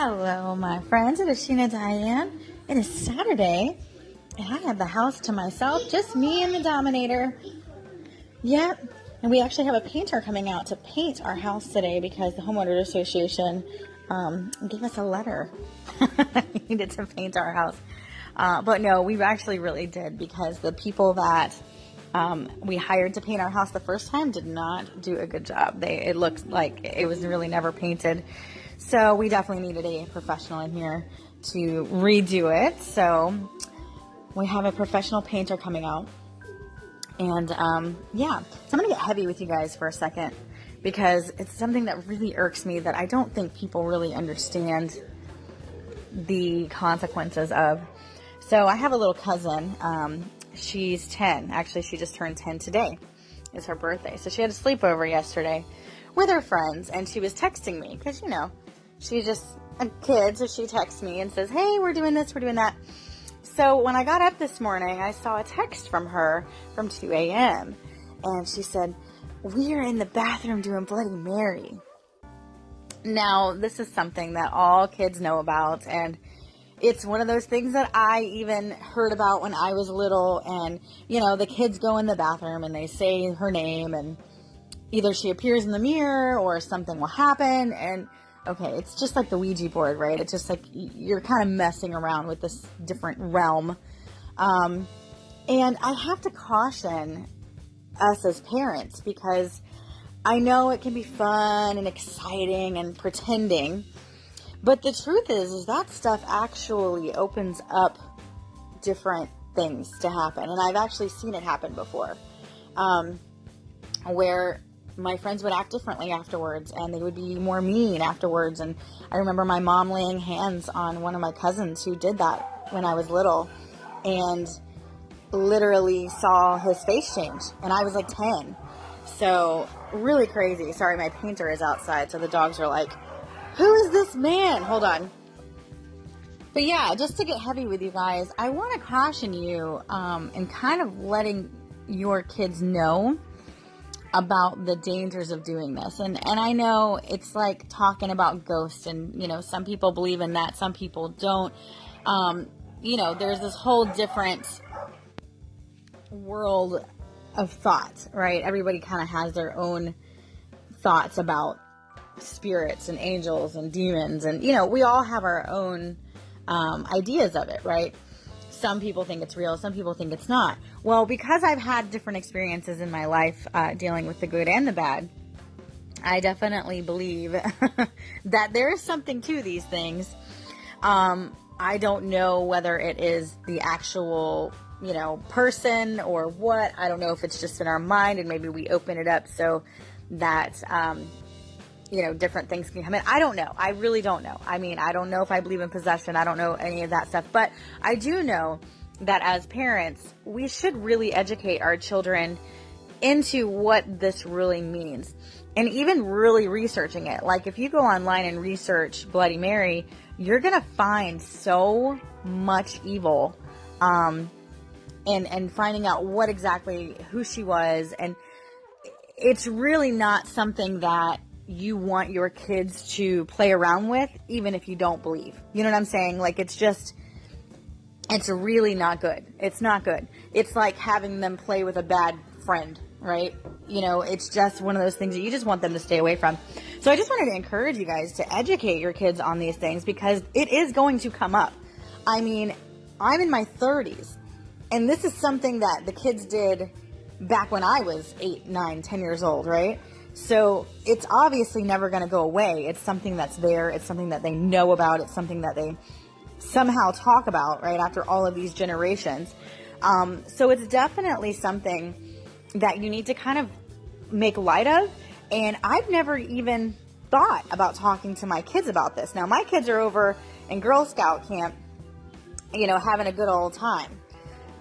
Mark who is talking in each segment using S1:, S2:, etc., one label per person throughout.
S1: Hello, my friends. It is Sheena Diane. It is Saturday, and I have the house to myself, just me and the Dominator. Yep. And we actually have a painter coming out to paint our house today because the Homeowners Association um, gave us a letter. we needed to paint our house. Uh, but no, we actually really did because the people that um, we hired to paint our house the first time did not do a good job. They it looked like it was really never painted. So we definitely needed a professional in here to redo it. So we have a professional painter coming out. And um, yeah, so I'm to get heavy with you guys for a second because it's something that really irks me that I don't think people really understand the consequences of. So I have a little cousin. Um, she's 10. Actually, she just turned 10 today. It's her birthday. So she had a sleepover yesterday with her friends and she was texting me because, you know, she's just a kid. So she texts me and says, Hey, we're doing this, we're doing that. So when I got up this morning, I saw a text from her from 2 a.m. And she said, We're in the bathroom doing Bloody Mary. Now, this is something that all kids know about, and it's one of those things that I even heard about when I was little. And, you know, the kids go in the bathroom and they say her name, and either she appears in the mirror or something will happen. And, okay, it's just like the Ouija board, right? It's just like you're kind of messing around with this different realm. Um, and I have to caution us as parents because I know it can be fun and exciting and pretending but the truth is, is that stuff actually opens up different things to happen. And I've actually seen it happen before. Um, where my friends would act differently afterwards and they would be more mean afterwards. And I remember my mom laying hands on one of my cousins who did that when I was little and literally saw his face change. And I was like 10. So, really crazy. Sorry, my painter is outside, so the dogs are like who is this man? Hold on. But yeah, just to get heavy with you guys, I want to caution you um, and kind of letting your kids know about the dangers of doing this. And and I know it's like talking about ghosts and you know, some people believe in that, some people don't. Um, you know, there's this whole different world of thought, right? Everybody kind of has their own thoughts about spirits and angels and demons and you know we all have our own um, ideas of it right some people think it's real some people think it's not. Well because i've had different experiences in my life uh, dealing with the good and the bad i definitely believe that there is something to these things. Um, i don't know whether it is the actual you know person or what. I don't know if it's just in our mind and maybe we open it up so that um, you know, different things can come in. I don't know. I really don't know. I mean, I don't know if I believe in possession. I don't know any of that stuff. But I do know that as parents, we should really educate our children into what this really means. And even really researching it. Like if you go online and research Bloody Mary, you're going to find so much evil. Um, and, and finding out what exactly who she was. And it's really not something that you want your kids to play around with, even if you don't believe. You know what I'm saying? Like, it's just, it's really not good. It's not good. It's like having them play with a bad friend, right? You know, it's just one of those things that you just want them to stay away from. So I just wanted to encourage you guys to educate your kids on these things because it is going to come up. I mean, I'm in my 30s, and this is something that the kids did back when I was 8, 9, 10 years old, right? So it's obviously never going to go away. It's something that's there. It's something that they know about. It's something that they somehow talk about, right, after all of these generations. Um, so it's definitely something that you need to kind of make light of. And I've never even thought about talking to my kids about this. Now, my kids are over in Girl Scout camp, you know, having a good old time.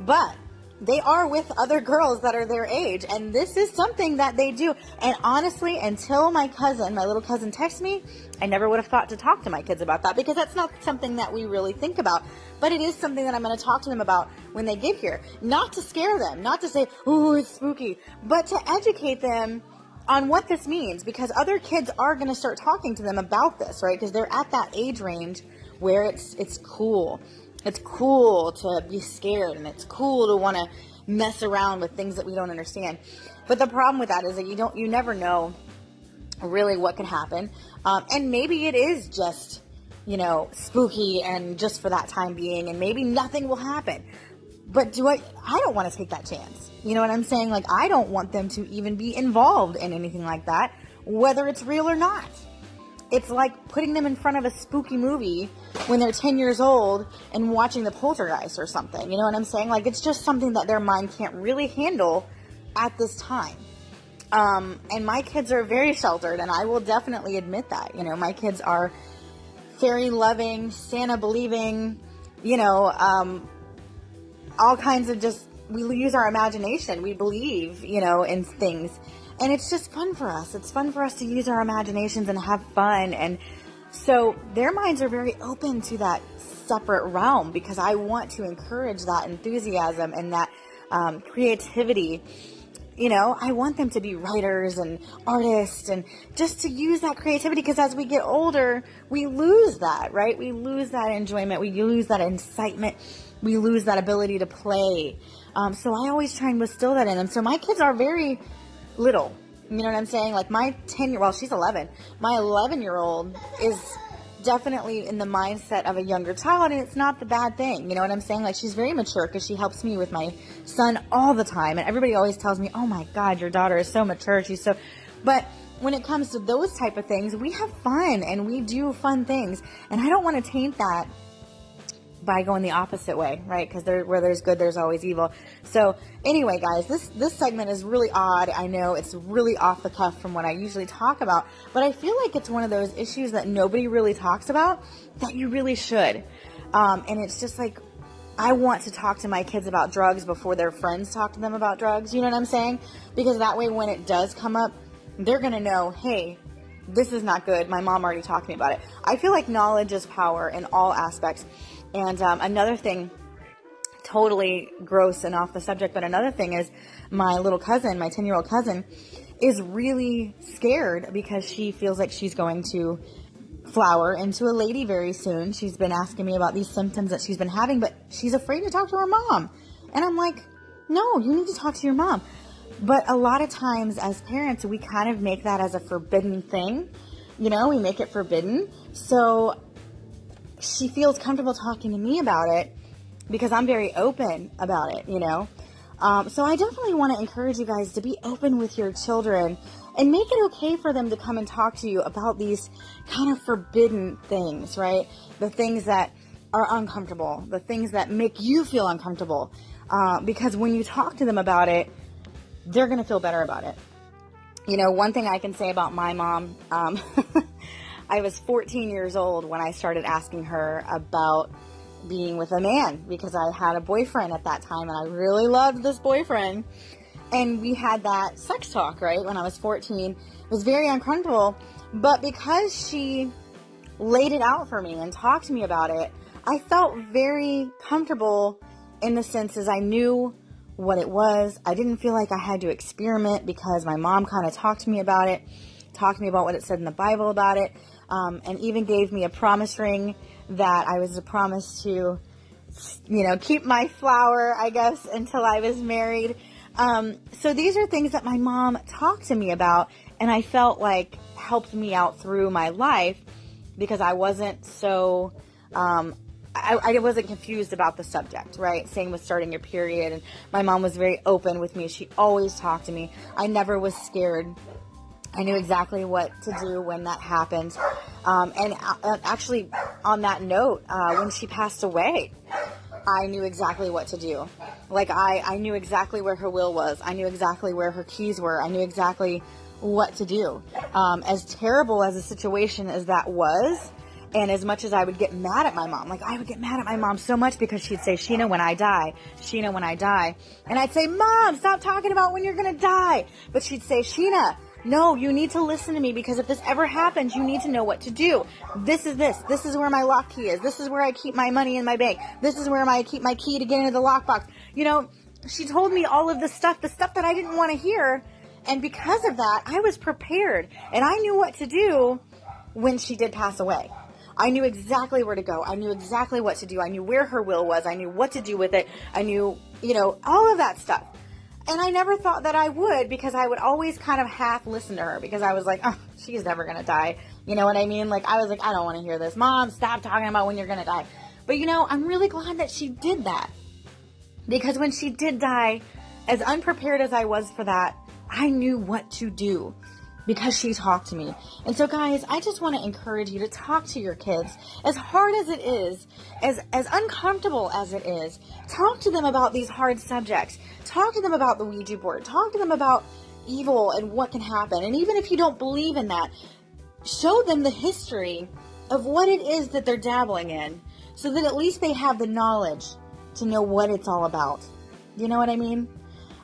S1: But they are with other girls that are their age and this is something that they do and honestly until my cousin my little cousin texted me i never would have thought to talk to my kids about that because that's not something that we really think about but it is something that i'm going to talk to them about when they get here not to scare them not to say ooh, it's spooky but to educate them on what this means because other kids are going to start talking to them about this, right? Because they're at that age range where it's it's cool. It's cool to be scared and it's cool to want to mess around with things that we don't understand. But the problem with that is that you don't you never know really what could happen. Um, and maybe it is just, you know, spooky and just for that time being and maybe nothing will happen. But do I I don't want to take that chance. You know what I'm saying? Like I don't want them to even be involved in anything like that, whether it's real or not it's like putting them in front of a spooky movie when they're 10 years old and watching the poltergeist or something. You know what I'm saying? Like, it's just something that their mind can't really handle at this time. Um, and my kids are very sheltered, and I will definitely admit that. You know, my kids are fairy loving, Santa believing, you know, um, all kinds of just, we use our imagination. We believe, you know, in things and it's just fun for us. It's fun for us to use our imaginations and have fun. And so their minds are very open to that separate realm because I want to encourage that enthusiasm and that um, creativity. You know, I want them to be writers and artists and just to use that creativity because as we get older, we lose that, right? We lose that enjoyment. We lose that incitement. We lose that ability to play. Um, so I always try and instill that in them. So my kids are very little. You know what I'm saying? Like my 10 year, well, she's 11. My 11 year old is definitely in the mindset of a younger child and it's not the bad thing. You know what I'm saying? Like she's very mature because she helps me with my son all the time. And everybody always tells me, oh my God, your daughter is so mature. She's so, but when it comes to those type of things, we have fun and we do fun things. And I don't want to taint that by going the opposite way, right? Because there, where there's good, there's always evil. So anyway, guys, this this segment is really odd. I know it's really off the cuff from what I usually talk about, but I feel like it's one of those issues that nobody really talks about that you really should. Um, and it's just like I want to talk to my kids about drugs before their friends talk to them about drugs. You know what I'm saying? Because that way, when it does come up, they're gonna know, hey, this is not good. My mom already talked to me about it. I feel like knowledge is power in all aspects. And um, another thing, totally gross and off the subject, but another thing is my little cousin, my 10 year old cousin, is really scared because she feels like she's going to flower into a lady very soon. She's been asking me about these symptoms that she's been having, but she's afraid to talk to her mom. And I'm like, no, you need to talk to your mom. But a lot of times as parents, we kind of make that as a forbidden thing. You know, we make it forbidden. So she feels comfortable talking to me about it because I'm very open about it, you know. Um, so I definitely want to encourage you guys to be open with your children and make it okay for them to come and talk to you about these kind of forbidden things, right? The things that are uncomfortable, the things that make you feel uncomfortable. Uh, because when you talk to them about it, they're going to feel better about it. You know, one thing I can say about my mom, um, I was 14 years old when I started asking her about being with a man because I had a boyfriend at that time and I really loved this boyfriend. And we had that sex talk, right, when I was 14. It was very uncomfortable. But because she laid it out for me and talked to me about it, I felt very comfortable in the sense as I knew what it was. I didn't feel like I had to experiment because my mom kind of talked to me about it, talked to me about what it said in the Bible about it um, and even gave me a promise ring that I was to promise to, you know, keep my flower, I guess, until I was married. Um, so these are things that my mom talked to me about, and I felt like helped me out through my life because I wasn't so. Um, I, I, wasn't confused about the subject, right? Same with starting your period. And my mom was very open with me. She always talked to me. I never was scared I knew exactly what to do when that happened. Um, and uh, actually, on that note, uh, when she passed away, I knew exactly what to do. Like, I, I knew exactly where her will was. I knew exactly where her keys were. I knew exactly what to do. Um, as terrible as a situation as that was, and as much as I would get mad at my mom, like I would get mad at my mom so much because she'd say, Sheena, when I die, Sheena, when I die. And I'd say, Mom, stop talking about when you're going to die. But she'd say, Sheena, no, you need to listen to me because if this ever happens, you need to know what to do. This is this. This is where my lock key is. This is where I keep my money in my bank. This is where I keep my key to get into the lockbox. You know, she told me all of the stuff, the stuff that I didn't want to hear. And because of that, I was prepared and I knew what to do when she did pass away. I knew exactly where to go. I knew exactly what to do. I knew where her will was. I knew what to do with it. I knew, you know, all of that stuff. And I never thought that I would because I would always kind of half listen to her because I was like, oh, she's never going to die. You know what I mean? Like, I was like, I don't want to hear this. Mom, stop talking about when you're going to die. But you know, I'm really glad that she did that. Because when she did die, as unprepared as I was for that, I knew what to do because she talked to me. And so guys, I just want to encourage you to talk to your kids. As hard as it is, as as uncomfortable as it is, talk to them about these hard subjects. Talk to them about the Ouija board. Talk to them about evil and what can happen. And even if you don't believe in that, show them the history of what it is that they're dabbling in so that at least they have the knowledge to know what it's all about. You know what I mean?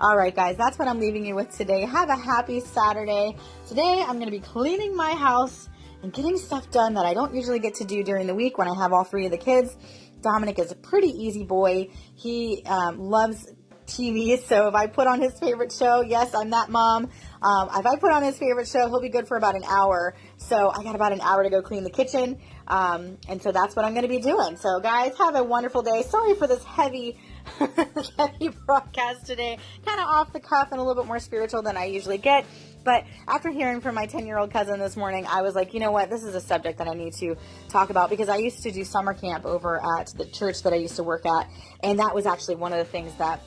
S1: All right, guys, that's what I'm leaving you with today. Have a happy Saturday. Today, I'm going to be cleaning my house and getting stuff done that I don't usually get to do during the week when I have all three of the kids. Dominic is a pretty easy boy. He um, loves TV, so if I put on his favorite show, yes, I'm that mom. Um, if I put on his favorite show, he'll be good for about an hour. So I got about an hour to go clean the kitchen. Um, and so that's what I'm going to be doing. So guys, have a wonderful day. Sorry for this heavy heavy broadcast today. Kind of off the cuff and a little bit more spiritual than I usually get. But after hearing from my 10 year old cousin this morning, I was like, you know what? This is a subject that I need to talk about because I used to do summer camp over at the church that I used to work at. And that was actually one of the things that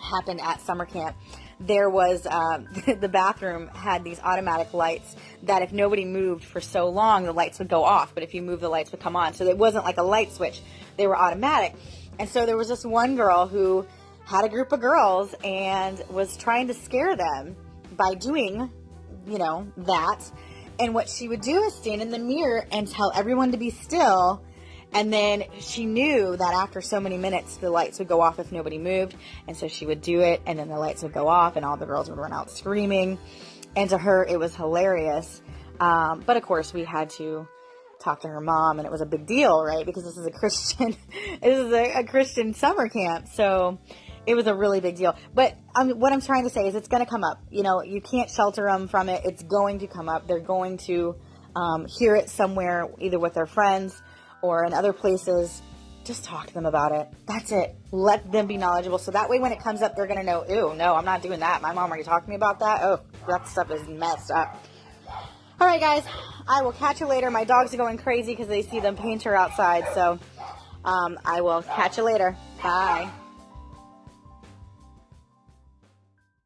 S1: happened at summer camp. There was uh, the bathroom had these automatic lights that if nobody moved for so long, the lights would go off. But if you move, the lights would come on. So it wasn't like a light switch; they were automatic. And so there was this one girl who had a group of girls and was trying to scare them by doing, you know, that. And what she would do is stand in the mirror and tell everyone to be still. And then she knew that after so many minutes, the lights would go off if nobody moved. And so she would do it, and then the lights would go off, and all the girls would run out screaming. And to her, it was hilarious. Um, but of course, we had to talk to her mom, and it was a big deal, right? Because this is a Christian, this is a, a Christian summer camp, so it was a really big deal. But um, what I'm trying to say is, it's going to come up. You know, you can't shelter them from it. It's going to come up. They're going to um, hear it somewhere, either with their friends or in other places. Just talk to them about it. That's it. Let them be knowledgeable. So that way, when it comes up, they're going to know, ew, no, I'm not doing that. My mom already talked to me about that. Oh, that stuff is messed up. All right, guys. I will catch you later. My dogs are going crazy because they see the painter outside. So um, I will catch you later. Bye.